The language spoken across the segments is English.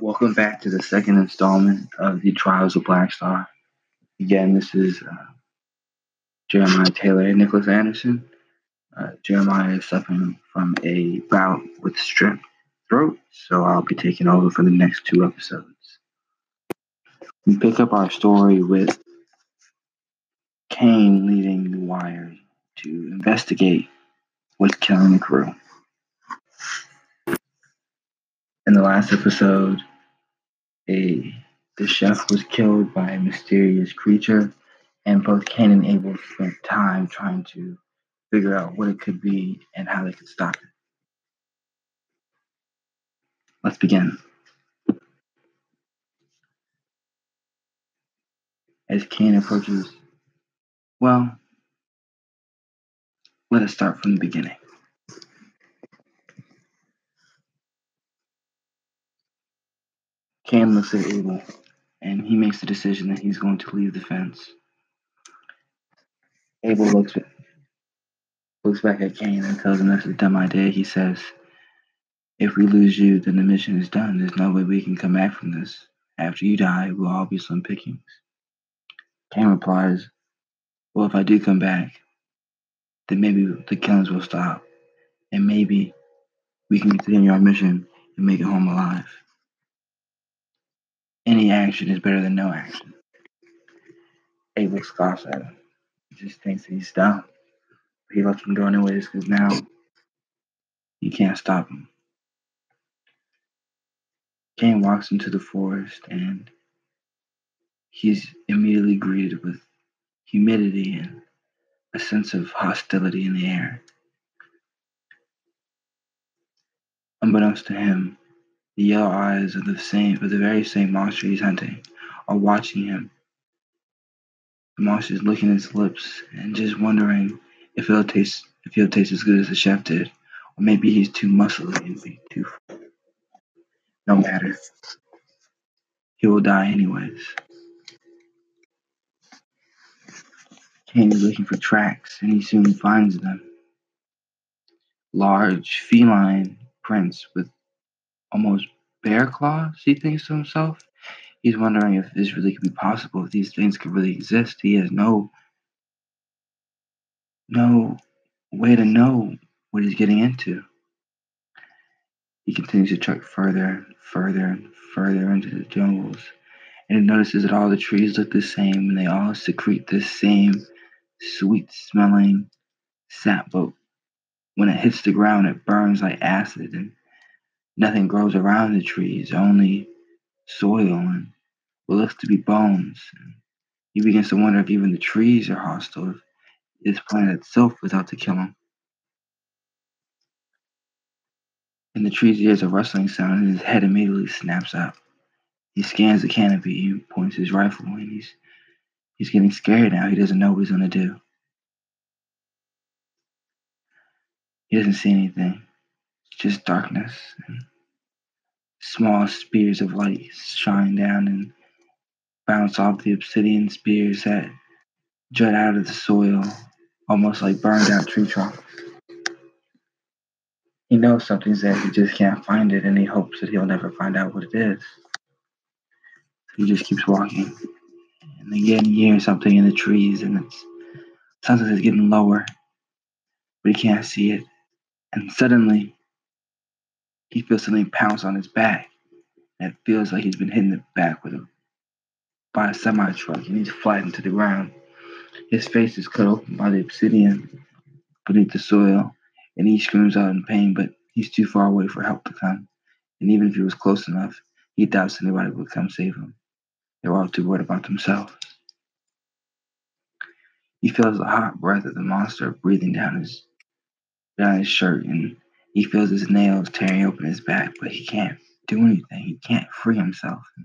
Welcome back to the second installment of the Trials of Black Star. Again, this is uh, Jeremiah Taylor and Nicholas Anderson. Uh, Jeremiah is suffering from a bout with strep throat, so I'll be taking over for the next two episodes. We pick up our story with Cain leading the wire to investigate what's killing the crew. In the last episode, a the chef was killed by a mysterious creature, and both Cain and Abel spent time trying to figure out what it could be and how they could stop it. Let's begin. As Cain approaches, well, let us start from the beginning. Cam looks at Abel and he makes the decision that he's going to leave the fence. Abel looks looks back at Cain and tells him that's a dumb idea. He says, If we lose you, then the mission is done. There's no way we can come back from this. After you die, we'll all be slim pickings. Cain replies, Well, if I do come back, then maybe the killings will stop. And maybe we can continue our mission and make it home alive any action is better than no action. Abel scoffs at him. He just thinks he's dumb. He lets him go anyways because now you can't stop him. Cain walks into the forest and he's immediately greeted with humidity and a sense of hostility in the air. Unbeknownst to him, the yellow eyes of the same of the very same monster he's hunting are watching him. The monster is licking its lips and just wondering if it'll taste if he'll taste as good as the chef did, or maybe he's too muscly and be too. No matter. He will die anyways. Cain is looking for tracks, and he soon finds them. Large feline prints with almost bear claws, he thinks to himself. He's wondering if this really could be possible, if these things could really exist. He has no no way to know what he's getting into. He continues to trek further and further and further into the jungles, and he notices that all the trees look the same and they all secrete the same sweet smelling sap, but when it hits the ground, it burns like acid and Nothing grows around the trees, only soil and what looks to be bones. And he begins to wonder if even the trees are hostile, if this planet itself is out to kill him. In the trees, he hears a rustling sound, and his head immediately snaps up. He scans the canopy, he points his rifle, and he's he's getting scared now. He doesn't know what he's gonna do. He doesn't see anything just darkness and small spears of light shine down and bounce off the obsidian spears that jut out of the soil, almost like burned out tree trunks. He knows something's there, he just can't find it, and he hopes that he'll never find out what it is. He just keeps walking. And again, he hears something in the trees, and it's something that's getting lower, but he can't see it. And suddenly, he feels something pounce on his back. And it feels like he's been hit in the back with a by a semi truck and he's flattened to the ground. His face is cut open by the obsidian beneath the soil, and he screams out in pain, but he's too far away for help to come. And even if he was close enough, he doubts anybody would come save him. They're all too worried about themselves. He feels the hot breath of the monster breathing down his down his shirt and he feels his nails tearing open his back, but he can't do anything. He can't free himself. And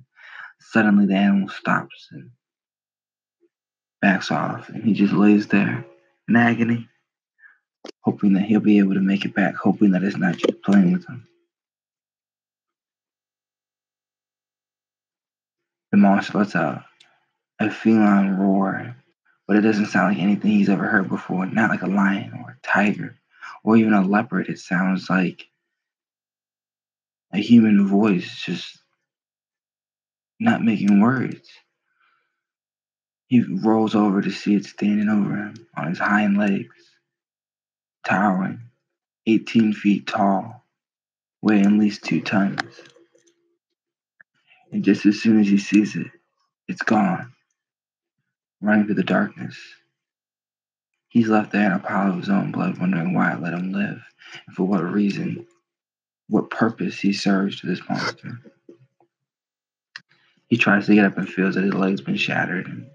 suddenly, the animal stops and backs off, and he just lays there in agony, hoping that he'll be able to make it back, hoping that it's not just playing with him. The monster lets out a feline roar, but it doesn't sound like anything he's ever heard before, not like a lion or a tiger or even a leopard. It sounds like a human voice just not making words. He rolls over to see it standing over him on his hind legs, towering, 18 feet tall, weighing at least two tons. And just as soon as he sees it, it's gone, running through the darkness. He's left there in a pile of his own blood, wondering why I let him live, and for what reason, what purpose he serves to this monster. He tries to get up and feels that his leg's been shattered. And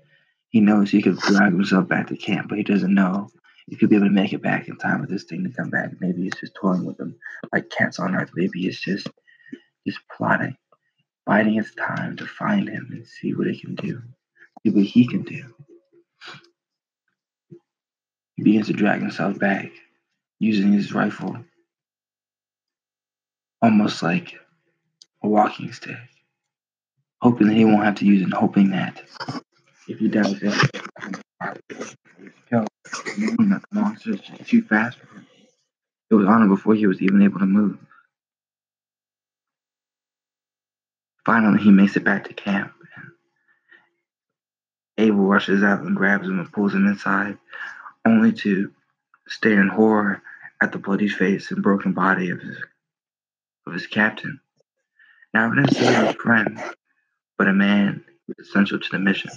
he knows he could drag himself back to camp, but he doesn't know if he'll be able to make it back in time for this thing to come back. Maybe it's just toying with him like cats on earth. Maybe it's just just plotting, biding its time to find him and see what it can do, see what he can do. He begins to drag himself back using his rifle almost like a walking stick, hoping that he won't have to use it, hoping that if he does, he'll kill the monster too fast for him. It was on him before he was even able to move. Finally, he makes it back to camp. And Abel rushes out and grabs him and pulls him inside, only to stare in horror at the bloody face and broken body of his of his captain. Now, not necessarily a friend, but a man essential to the mission.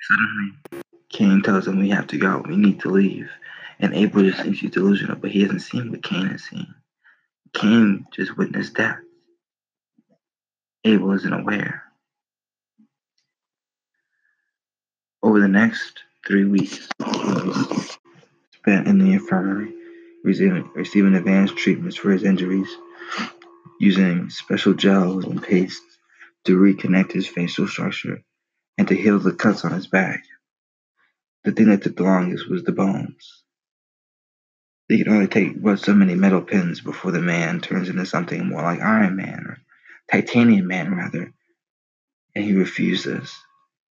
Suddenly, Cain tells him we have to go. We need to leave. And Abel just thinks he's delusional, but he hasn't seen what Cain has seen. Cain just witnessed death. Abel isn't aware. Over the next three weeks, spent in the infirmary, receiving, receiving advanced treatments for his injuries, using special gels and pastes to reconnect his facial structure and to heal the cuts on his back. The thing that took the longest was the bones. They could only take but so many metal pins before the man turns into something more like Iron Man or Titanium Man, rather. And he refused this.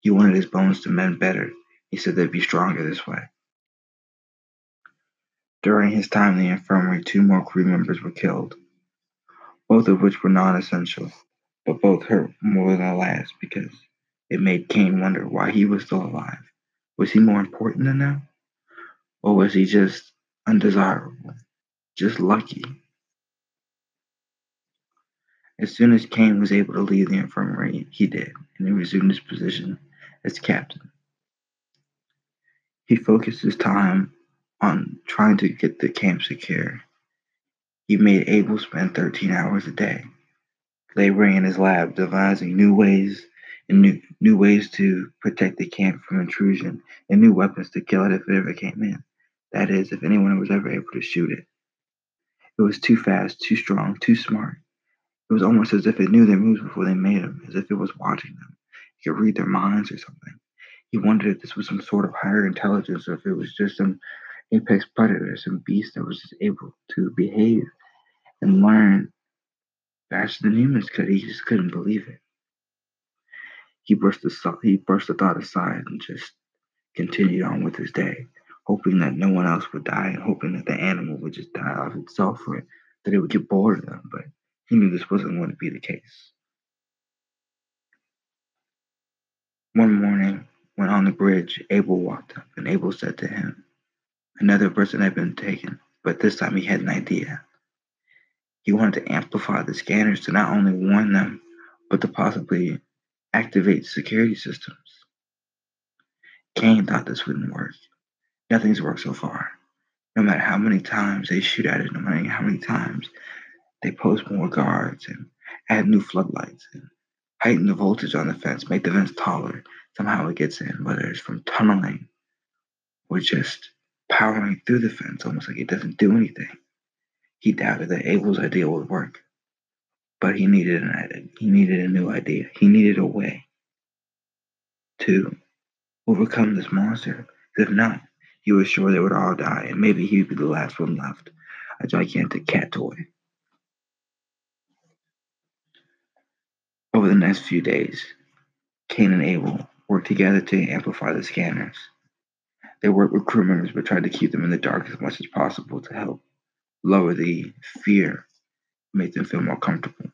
He wanted his bones to mend better. He said they'd be stronger this way. During his time in the infirmary, two more crew members were killed, both of which were non essential, but both hurt more than the last because it made Cain wonder why he was still alive. Was he more important than them? Or was he just undesirable, just lucky? As soon as Cain was able to leave the infirmary, he did, and he resumed his position as captain. He focused his time on trying to get the camp secure. He made Abel spend 13 hours a day, laboring in his lab, devising new ways and new, new ways to protect the camp from intrusion and new weapons to kill it if it ever came in. That is, if anyone was ever able to shoot it. It was too fast, too strong, too smart. It was almost as if it knew their moves before they made them, as if it was watching them. Could read their minds or something. He wondered if this was some sort of higher intelligence or if it was just some apex predator, some beast that was just able to behave and learn faster than humans could. He just couldn't believe it. He brushed the he brushed the thought aside and just continued on with his day, hoping that no one else would die and hoping that the animal would just die of itself or that it would get bored of them. But he knew this wasn't going to be the case. One morning, when on the bridge, Abel walked up, and Abel said to him, Another person had been taken, but this time he had an idea. He wanted to amplify the scanners to not only warn them, but to possibly activate security systems. Cain thought this wouldn't work. Nothing's worked so far. No matter how many times they shoot at it, no matter how many times they post more guards and add new floodlights and heighten the voltage on the fence, make the fence taller, somehow it gets in, whether it's from tunneling or just powering through the fence almost like it doesn't do anything. He doubted that Abel's idea would work, but he needed an idea. he needed a new idea. He needed a way to overcome this monster. If not, he was sure they would all die, and maybe he would be the last one left, a gigantic cat toy. The next few days, Cain and Abel worked together to amplify the scanners. They worked with crew members but tried to keep them in the dark as much as possible to help lower the fear make them feel more comfortable.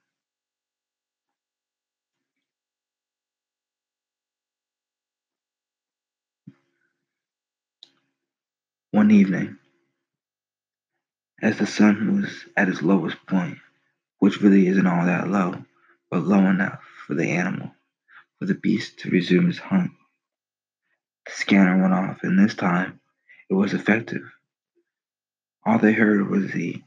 One evening, as the sun was at its lowest point, which really isn't all that low, but low enough for the animal, for the beast to resume its hunt, the scanner went off, and this time it was effective. All they heard was the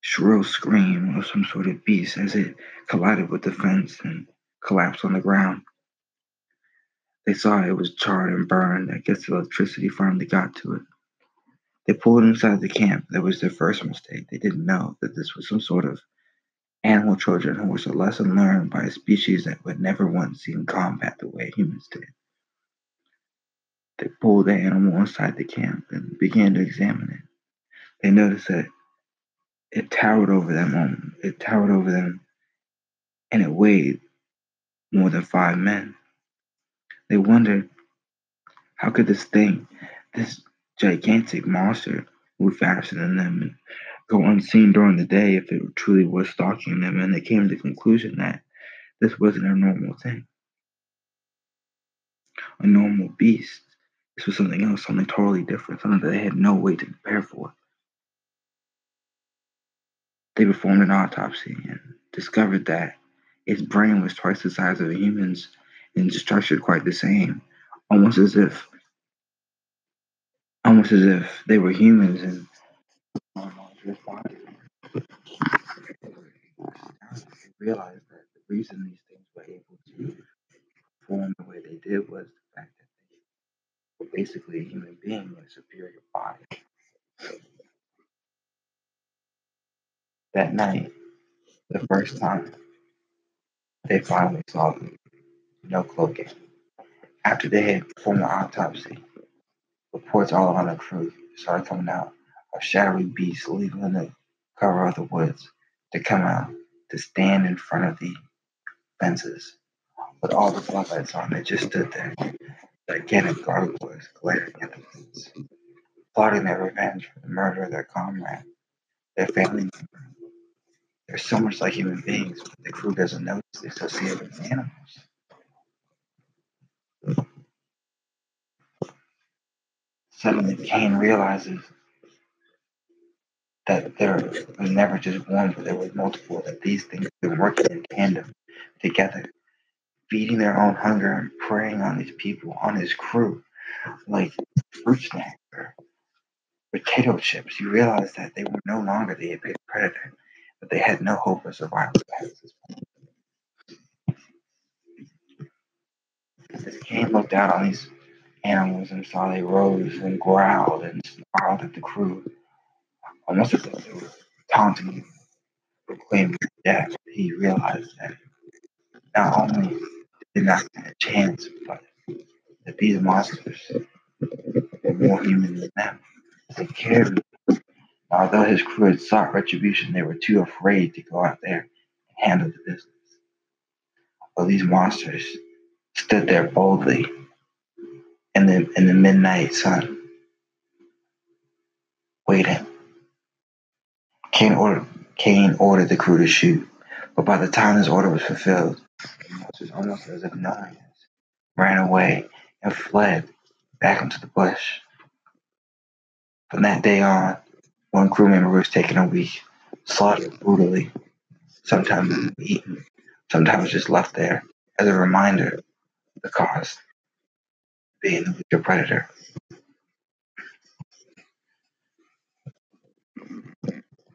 shrill scream of some sort of beast as it collided with the fence and collapsed on the ground. They saw it was charred and burned. I guess the electricity finally got to it. They pulled inside the camp. That was their first mistake. They didn't know that this was some sort of animal children who was a lesson learned by a species that would never once seen combat the way humans did. They pulled the animal inside the camp and began to examine it. They noticed that it towered over them. Um, it towered over them, and it weighed more than five men. They wondered, how could this thing, this gigantic monster, move faster than them go unseen during the day if it truly was stalking them? And they came to the conclusion that this wasn't a normal thing, a normal beast. This was something else, something totally different, something that they had no way to prepare for. They performed an autopsy and discovered that its brain was twice the size of a human's and structured quite the same, almost as if almost as if they were humans and realized that the reason these things were able to perform the way they did was the fact that they were basically a human being with a superior body. That night, the first time, they finally saw the no cloaking. After they had performed the autopsy, reports all around the crew started coming out of shadowy beasts leaving the cover of the woods to come out to stand in front of the fences with all the floodlights on. They just stood there, gigantic gargoyles glaring at the fence, plotting their revenge for the murder of their comrade, their family member. They're so much like human beings, but the crew doesn't notice they associate with animals. Suddenly, Cain realizes that there was never just one, but there was multiple, that these things were working in tandem together, feeding their own hunger and preying on these people, on his crew, like fruit snacks or potato chips. You realize that they were no longer the apex predator, but they had no hope of survival past this point. As Cain looked out on these animals and saw they rose and growled and snarled at the crew, almost as if they were taunting him, proclaiming death, he realized that not only did not stand a chance, but that these monsters were more human than them. They cared. Although his crew had sought retribution, they were too afraid to go out there and handle the business. Well, these monsters stood there boldly in the in the midnight sun, waiting. Cain ordered Cain ordered the crew to shoot, but by the time his order was fulfilled, the monsters, almost as if knowing it, ran away and fled back into the bush. From that day on, one crew member was taken a week, slaughtered brutally, sometimes eaten, sometimes just left there as a reminder of the cost being the weaker predator.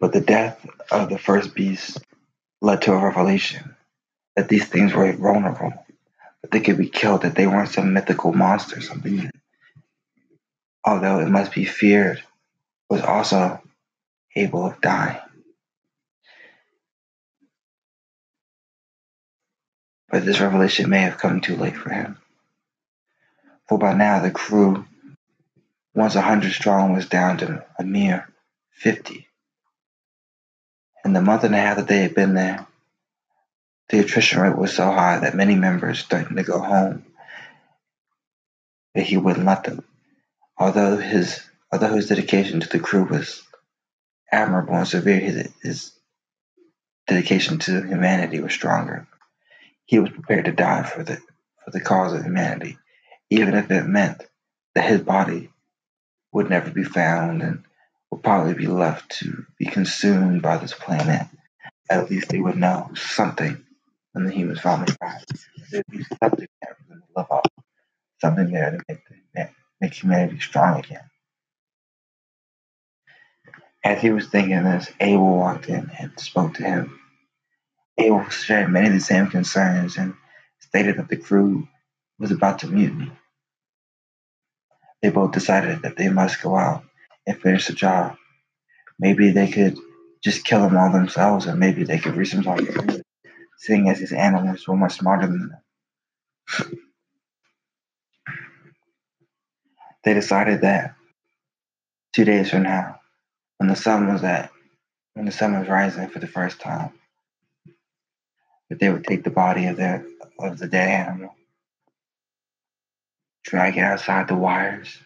But the death of the first beast led to a revelation that these things were vulnerable, that they could be killed, that they weren't some mythical monster, something although it must be feared, was also able of dying. But this revelation may have come too late for him for by now the crew, once a hundred strong, was down to a mere fifty. In the month and a half that they had been there, the attrition rate was so high that many members threatened to go home, but he wouldn't let them. Although his although his dedication to the crew was admirable and severe, his, his dedication to humanity was stronger. He was prepared to die for the for the cause of humanity, even if it meant that his body would never be found and would probably be left to be consumed by this planet. At least they would know something when the humans finally died. There'd be something there for them to live off, something there to make, the, make humanity strong again. As he was thinking this, Abel walked in and spoke to him. Abel shared many of the same concerns and stated that the crew was about to mutiny. They both decided that they must go out and finish the job. Maybe they could just kill them all themselves, or maybe they could reach sort of seeing as these animals were much smarter than them. They decided that two days from now, when the sun was at when the sun was rising for the first time, that they would take the body of their of the dead animal, drag it outside the wires,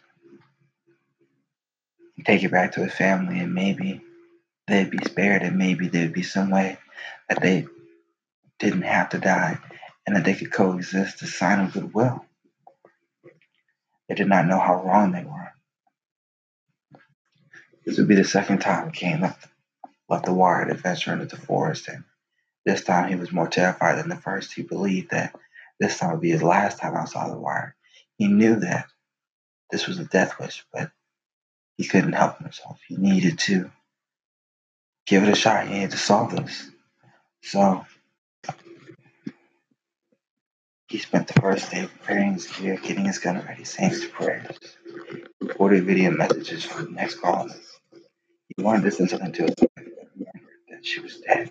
take it back to the family, and maybe they'd be spared, and maybe there'd be some way that they didn't have to die, and that they could coexist, a sign of goodwill. They did not know how wrong they were. This would be the second time Cain left, left the wire to venture into the forest, and this time he was more terrified than the first. He believed that this time would be his last time outside the wire. He knew that this was a death wish, but he couldn't help himself. He needed to give it a shot. He needed to solve this. So he spent the first day preparing his gear, getting his gun ready, saying his prayers, recorded video messages for the next colonists. He wanted to send something to his wife, that she was dead.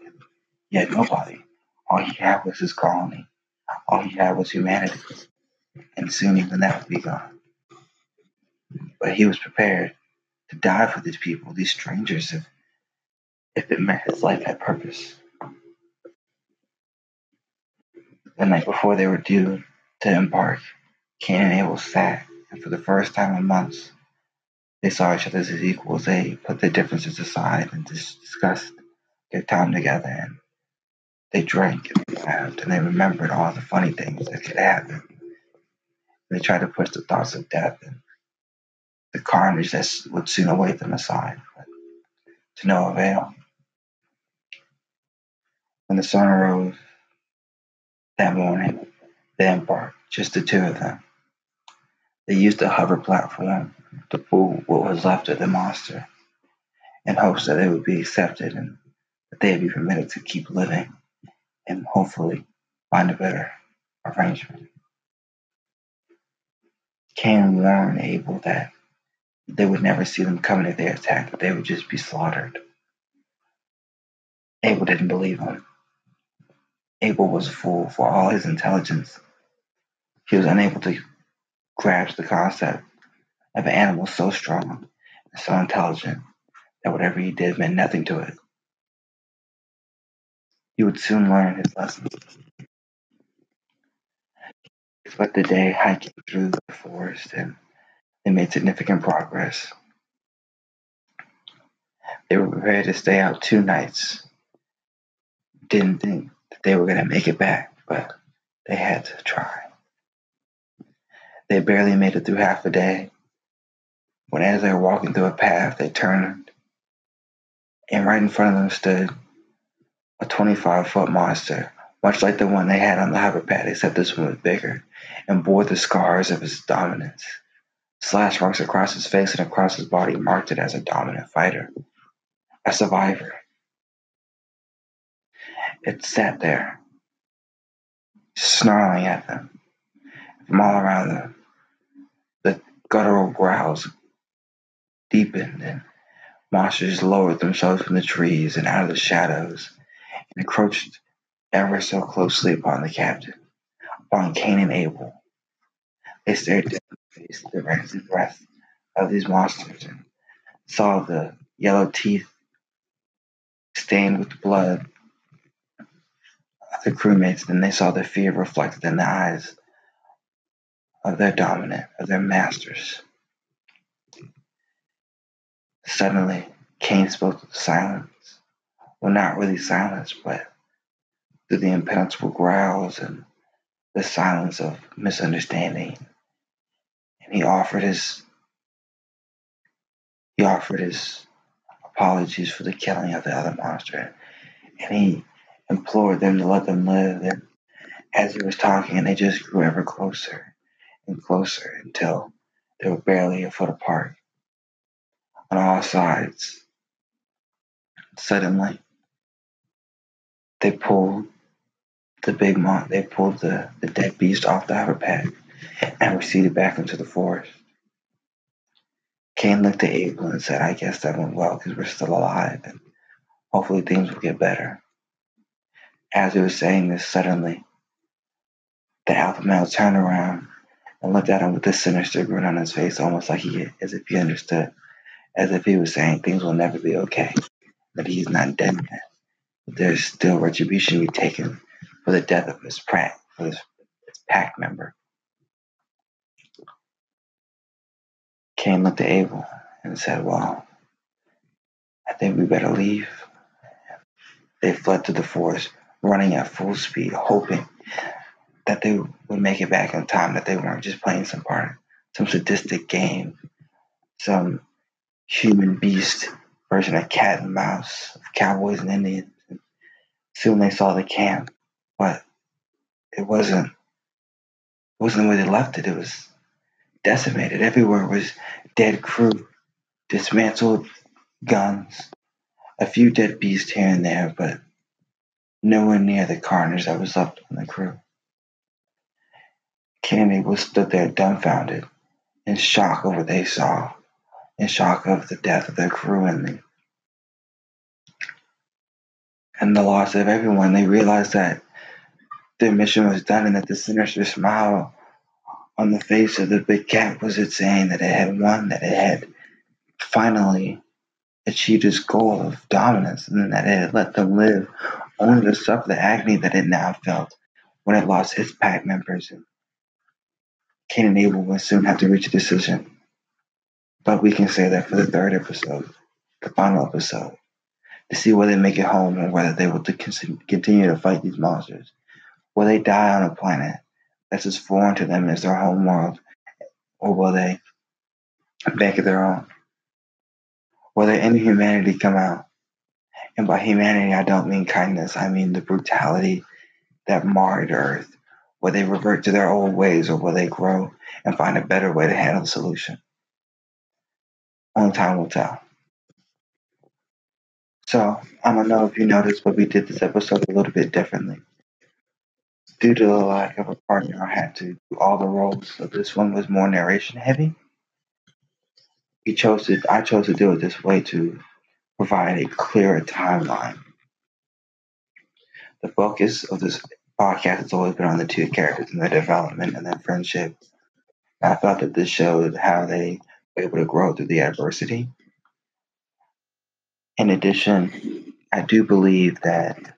He had nobody. All he had was his colony. All he had was humanity. And soon even that would be gone. But he was prepared to die for these people, these strangers, if, if it meant his life had purpose. The night before they were due to embark, Cain and Abel sat, and for the first time in months, they saw each other as equals. They put their differences aside and just discussed their time together. And they drank and laughed and they remembered all the funny things that could happen. They tried to push the thoughts of death and the carnage that would soon await them aside, but to no avail. When the sun arose that morning, they embarked, just the two of them. They used a hover platform to pull what was left of the monster in hopes that it would be accepted and that they would be permitted to keep living and hopefully find a better arrangement. Cain warned Abel that they would never see them coming if they attacked, they would just be slaughtered. Abel didn't believe him. Abel was a fool for all his intelligence. He was unable to grasp the concept of an animal so strong and so intelligent that whatever he did meant nothing to it. He would soon learn his lesson. He spent the day hiking through the forest and they made significant progress. They were prepared to stay out two nights. Didn't think that they were going to make it back, but they had to try. They barely made it through half a day when, as they were walking through a path, they turned and right in front of them stood a 25 foot monster, much like the one they had on the hover pad, except this one was bigger and bore the scars of its dominance. Slash marks across his face and across his body marked it as a dominant fighter, a survivor. It sat there, snarling at them from all around them. The guttural growls deepened and monsters lowered themselves from the trees and out of the shadows and encroached ever so closely upon the captain, upon Cain and Abel. They stared face the rancid breath of these monsters and saw the yellow teeth stained with blood of the crewmates. Then they saw the fear reflected in the eyes of their dominant, of their masters. Suddenly, Cain spoke to the silence well, not really silence, but through the impenetrable growls and the silence of misunderstanding. And he offered his he offered his apologies for the killing of the other monster. And he implored them to let them live. And as he was talking, they just grew ever closer and closer until they were barely a foot apart on all sides. Suddenly, they pulled the big mon they pulled the, the dead beast off the outer pack and receded back into the forest. Cain looked at Abel and said, I guess that went well because we're still alive and hopefully things will get better. As he was saying this, suddenly the alpha male turned around and looked at him with a sinister grin on his face, almost like he as if he understood, as if he was saying things will never be okay, that he's not dead yet. There's still retribution to be taken for the death of his pack, for his, his pack member. Cain up to Abel and said, Well, I think we better leave. They fled to the forest, running at full speed, hoping that they would make it back in time, that they weren't just playing some part, some sadistic game, some human beast version of cat and mouse, of cowboys and Indians. Soon they saw the camp, but it wasn't it wasn't the way they left it. It was decimated. Everywhere was dead crew, dismantled guns, a few dead beasts here and there, but nowhere near the carnage that was left on the crew. Kennedy was stood there dumbfounded, in shock of what they saw, in shock of the death of their crew and the and the loss of everyone. They realized that their mission was done and that the sinister smile on the face of the big cat was it saying that it had won, that it had finally achieved its goal of dominance, and that it had let them live only to suffer the agony that it now felt when it lost its pack members. And Cain and Abel will soon have to reach a decision. But we can say that for the third episode, the final episode, to see whether they make it home or whether they will continue to fight these monsters. Will they die on a planet that's as foreign to them as their home world, or will they make it their own? Will their inhumanity come out? And by humanity, I don't mean kindness, I mean the brutality that marred Earth. Will they revert to their old ways, or will they grow and find a better way to handle the solution? Only time will tell. So, I don't know if you noticed, but we did this episode a little bit differently due to the lack of a partner, I had to do all the roles. So this one was more narration heavy. We chose to, I chose to do it this way to provide a clearer timeline. The focus of this podcast has always been on the two characters and their development and their friendship. I felt that this showed how they were able to grow through the adversity. In addition, I do believe that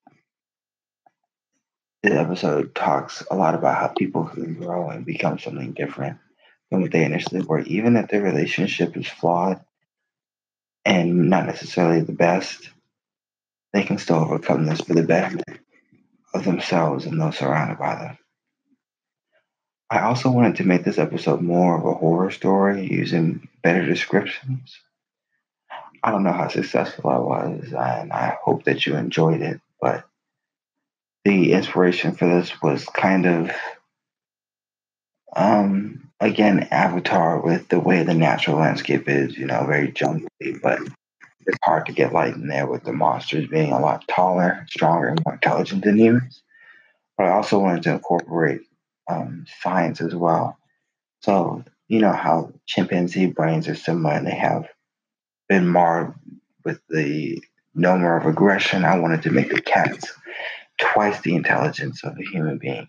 this episode talks a lot about how people can grow and become something different than what they initially were, even if their relationship is flawed and not necessarily the best, they can still overcome this for the betterment of themselves and those surrounded by them. I also wanted to make this episode more of a horror story using better descriptions. I don't know how successful I was, and I hope that you enjoyed it, but the inspiration for this was kind of um again avatar with the way the natural landscape is you know very jungly but it's hard to get light in there with the monsters being a lot taller stronger and more intelligent than humans. But i also wanted to incorporate um, science as well. So you know how chimpanzee brains are similar and they have been marred with the number of aggression i wanted to make the cats twice the intelligence of a human being,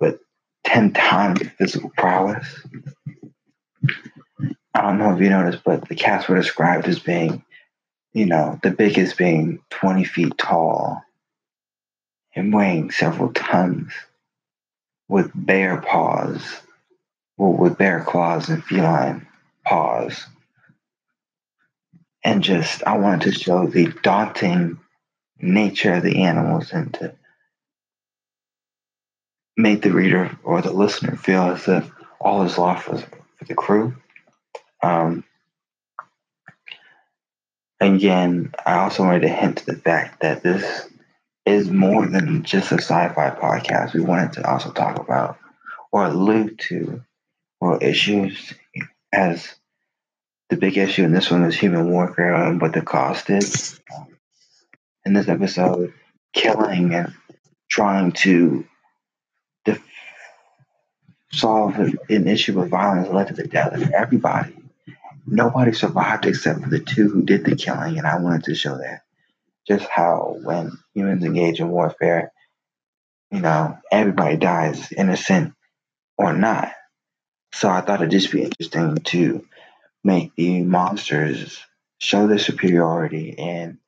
but 10 times the physical prowess. I don't know if you noticed, but the cats were described as being, you know, the biggest being 20 feet tall and weighing several tons with bare paws, well, with bare claws and feline paws. And just, I wanted to show the daunting nature of the animals and to make the reader or the listener feel as if all is lost for, for the crew. Um, again, I also wanted to hint to the fact that this is more than just a sci-fi podcast. We wanted to also talk about or allude to world issues as the big issue in this one is human warfare and what the cost is. In this episode, killing and trying to def- solve an issue of violence led to the death of everybody. Nobody survived except for the two who did the killing, and I wanted to show that just how when humans engage in warfare, you know, everybody dies, innocent or not. So I thought it'd just be interesting to make the monsters show their superiority and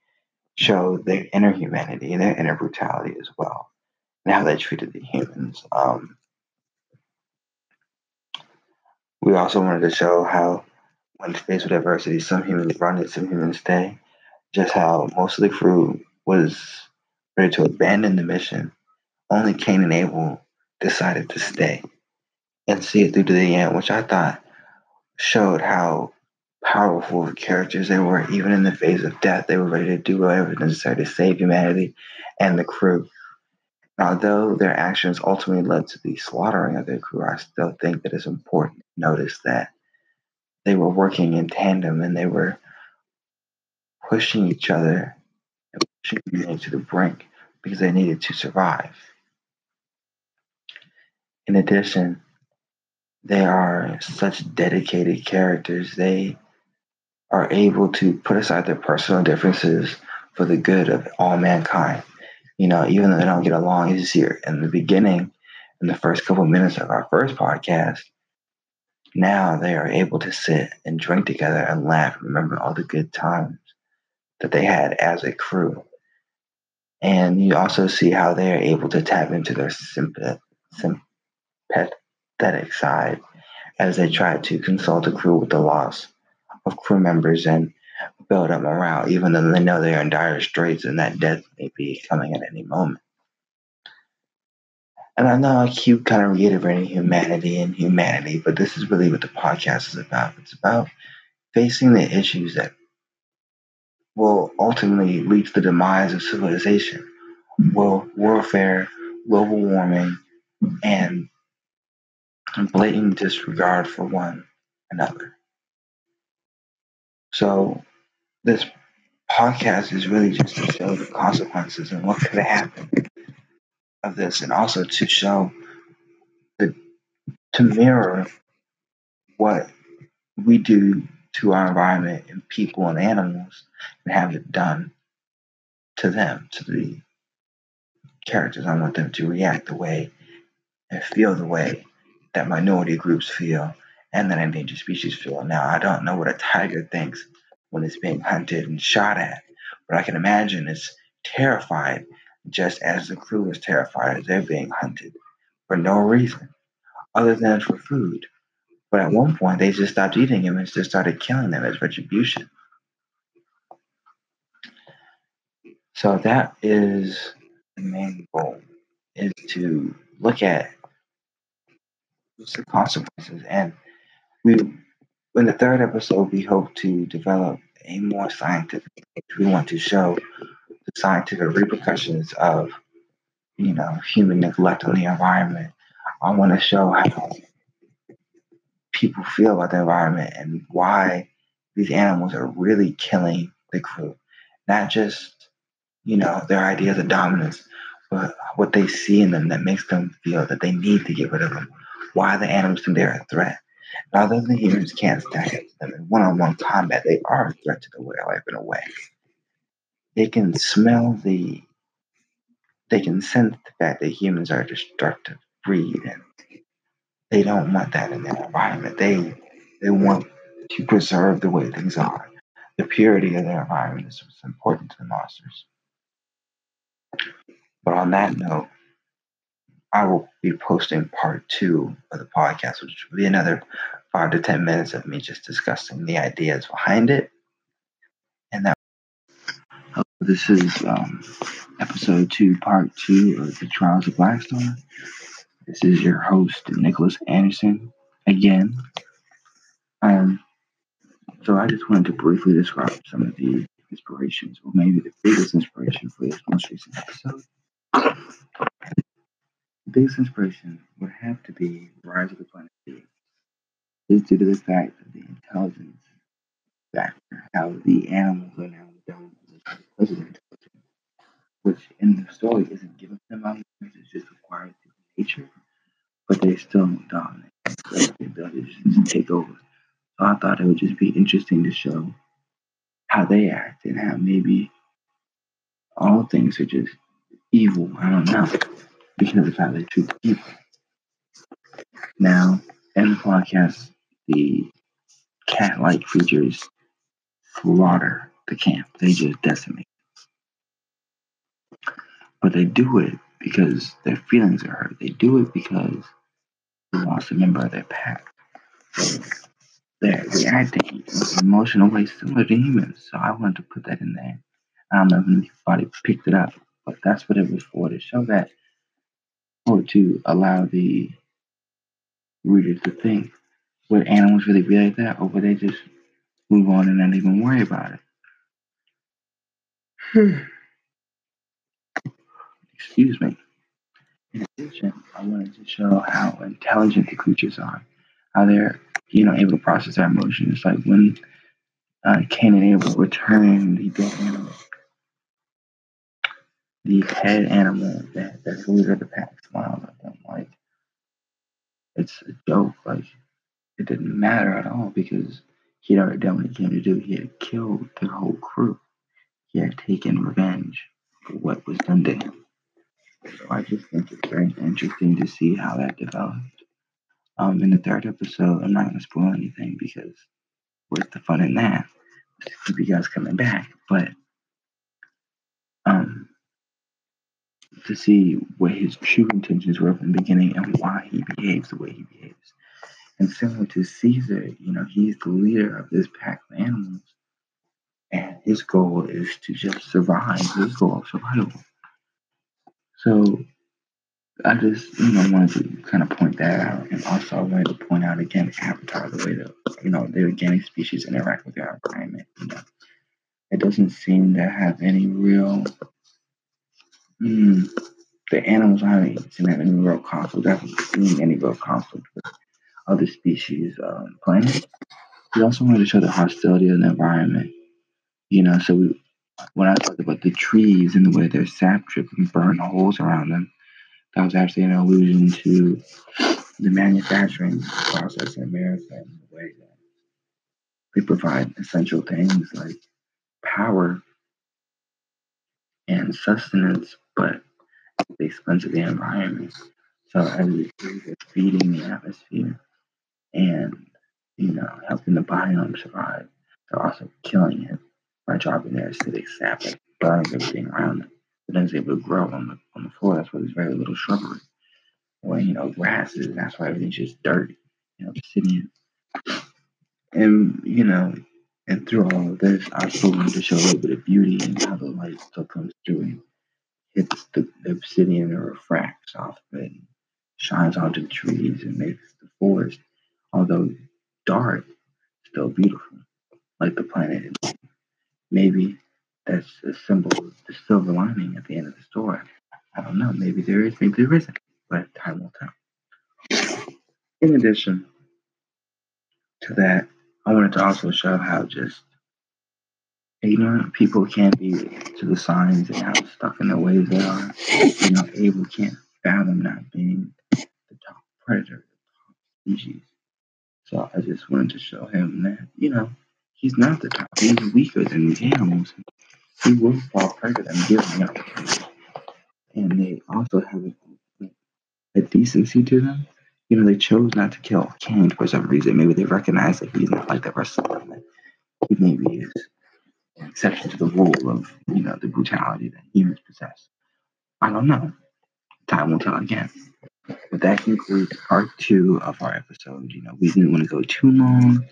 show their inner humanity and their inner brutality as well, and how they treated the humans. Um, we also wanted to show how, when faced with adversity, some humans run it, some humans stay, just how most of the crew was ready to abandon the mission. Only Cain and Abel decided to stay and see it through to the end, which I thought showed how powerful characters they were. Even in the face of death, they were ready to do whatever was necessary to save humanity and the crew. Although their actions ultimately led to the slaughtering of their crew, I still think that it's important to notice that they were working in tandem and they were pushing each other and pushing humanity to the brink because they needed to survive. In addition, they are such dedicated characters. They are able to put aside their personal differences for the good of all mankind. You know, even though they don't get along, you see in the beginning, in the first couple of minutes of our first podcast, now they are able to sit and drink together and laugh, remember all the good times that they had as a crew. And you also see how they are able to tap into their sympathetic side as they try to consult the crew with the loss of crew members and build up morale, even though they know they're in dire straits and that death may be coming at any moment. And I know I keep kind of reiterating humanity and humanity, but this is really what the podcast is about. It's about facing the issues that will ultimately lead to the demise of civilization. Will warfare, global warming, and blatant disregard for one another. So this podcast is really just to show the consequences and what could have happened of this, and also to show the to mirror what we do to our environment and people and animals and have it done to them, to the characters. I want them to react the way and feel the way that minority groups feel and that endangered species feel. Now, I don't know what a tiger thinks when it's being hunted and shot at, but I can imagine it's terrified just as the crew is terrified as they're being hunted for no reason other than for food. But at one point, they just stopped eating him and just started killing them as retribution. So that is the main goal, is to look at the consequences. And we, in the third episode, we hope to develop a more scientific. We want to show the scientific repercussions of, you know, human neglect on the environment. I want to show how people feel about the environment and why these animals are really killing the crew. Not just, you know, their ideas of dominance, but what they see in them that makes them feel that they need to get rid of them. Why the animals think they're a threat. Although the humans can't stack up to them in one-on-one combat, they are a threat to the wildlife in a way. They can smell the they can sense the fact that humans are a destructive breed and they don't want that in their environment. They they want to preserve the way things are. The purity of their environment is important to the monsters. But on that note, I will be posting part two of the podcast, which will be another five to 10 minutes of me just discussing the ideas behind it. And that this is um, episode two, part two of the Trials of Black Star. This is your host, Nicholas Anderson, again. Um, so I just wanted to briefly describe some of the inspirations, or maybe the biggest inspiration for this most recent episode. The biggest inspiration would have to be Rise of the Planet Apes. Is due to the fact of the intelligence factor, how the animals are now of their intelligence, which in the story isn't given to them, on it's just acquired through nature, but they still dominate. The ability to just take over. So I thought it would just be interesting to show how they act and how maybe all things are just evil. I don't know. Because of how they treat the people. Now, in the podcast, the cat like creatures slaughter the camp. They just decimate. But they do it because their feelings are hurt. They do it because they lost a member of their pack. They're reacting in emotional ways similar to humans. So I wanted to put that in there. I don't know if anybody picked it up, but that's what it was for to show that, or to allow the reader to think would animals really be like that, or would they just move on and not even worry about it? Excuse me. In addition, I wanted to show how intelligent the creatures are, how they're you know able to process their emotions. Like when uh, Cain and Abel return the dead animal, the head animal that that's leader of the pack smiled at them like it's a joke. Like it didn't matter at all because he'd already done what he came to do. He had killed their whole crew. He had taken revenge for what was done to him. So I just think it's very interesting to see how that developed. Um, in the third episode, I'm not going to spoil anything because what's the fun in that? Keep you guys coming back. But um, to see what his true intentions were from the beginning and why he behaves the way he behaves. And similar to Caesar, you know, he's the leader of this pack of animals. And his goal is to just survive, his goal of survival. So I just, you know, wanted to kind of point that out. And also I wanted to point out again Avatar, the way that, you know, the organic species interact with their environment. You know, it doesn't seem to have any real mm, the animals seem to have any real conflict. I haven't seen any real conflict with other species on um, planet. We also wanted to show the hostility of the environment. You know, so we when I talked about the trees and the way their sap drip and burn holes around them, that was actually an allusion to the manufacturing process in America and the way that they provide essential things like power and sustenance, but at the the environment. So as we feeding the atmosphere and you know helping the biome survive, they're also killing it by dropping their acidic sap that burns everything around them. But then it's able to grow on the on the floor. That's why there's very little shrubbery. Or you know, grasses, that's why everything's just dirt, you know, obsidian. And you know, and through all of this, I still wanted to show a little bit of beauty and how the light still comes through and hits the, obsidian and refracts off of it shines onto the trees and makes the forest, although dark, still beautiful, like the planet. Maybe that's a symbol of the silver lining at the end of the story. I don't know. Maybe there is, maybe there isn't, but time will tell. In addition to that, I wanted to also show how just ignorant people can't be to the signs and how stuck in their ways they are. You know, Abel can't fathom not being the top predator, the top species. So I just wanted to show him that, you know, he's not the top. He's weaker than the animals. He will fall prey to them the opportunity. And they also have a, a decency to them. You know, they chose not to kill Cain for some reason. Maybe they recognize that he's not like the rest of them. He maybe is exception to the rule of, you know, the brutality that humans possess. I don't know. Time will tell again. But that concludes part two of our episode. You know, we didn't want to go too long.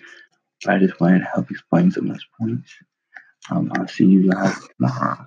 but I just wanted to help explain some of those points. Um, I'll see you guys tomorrow.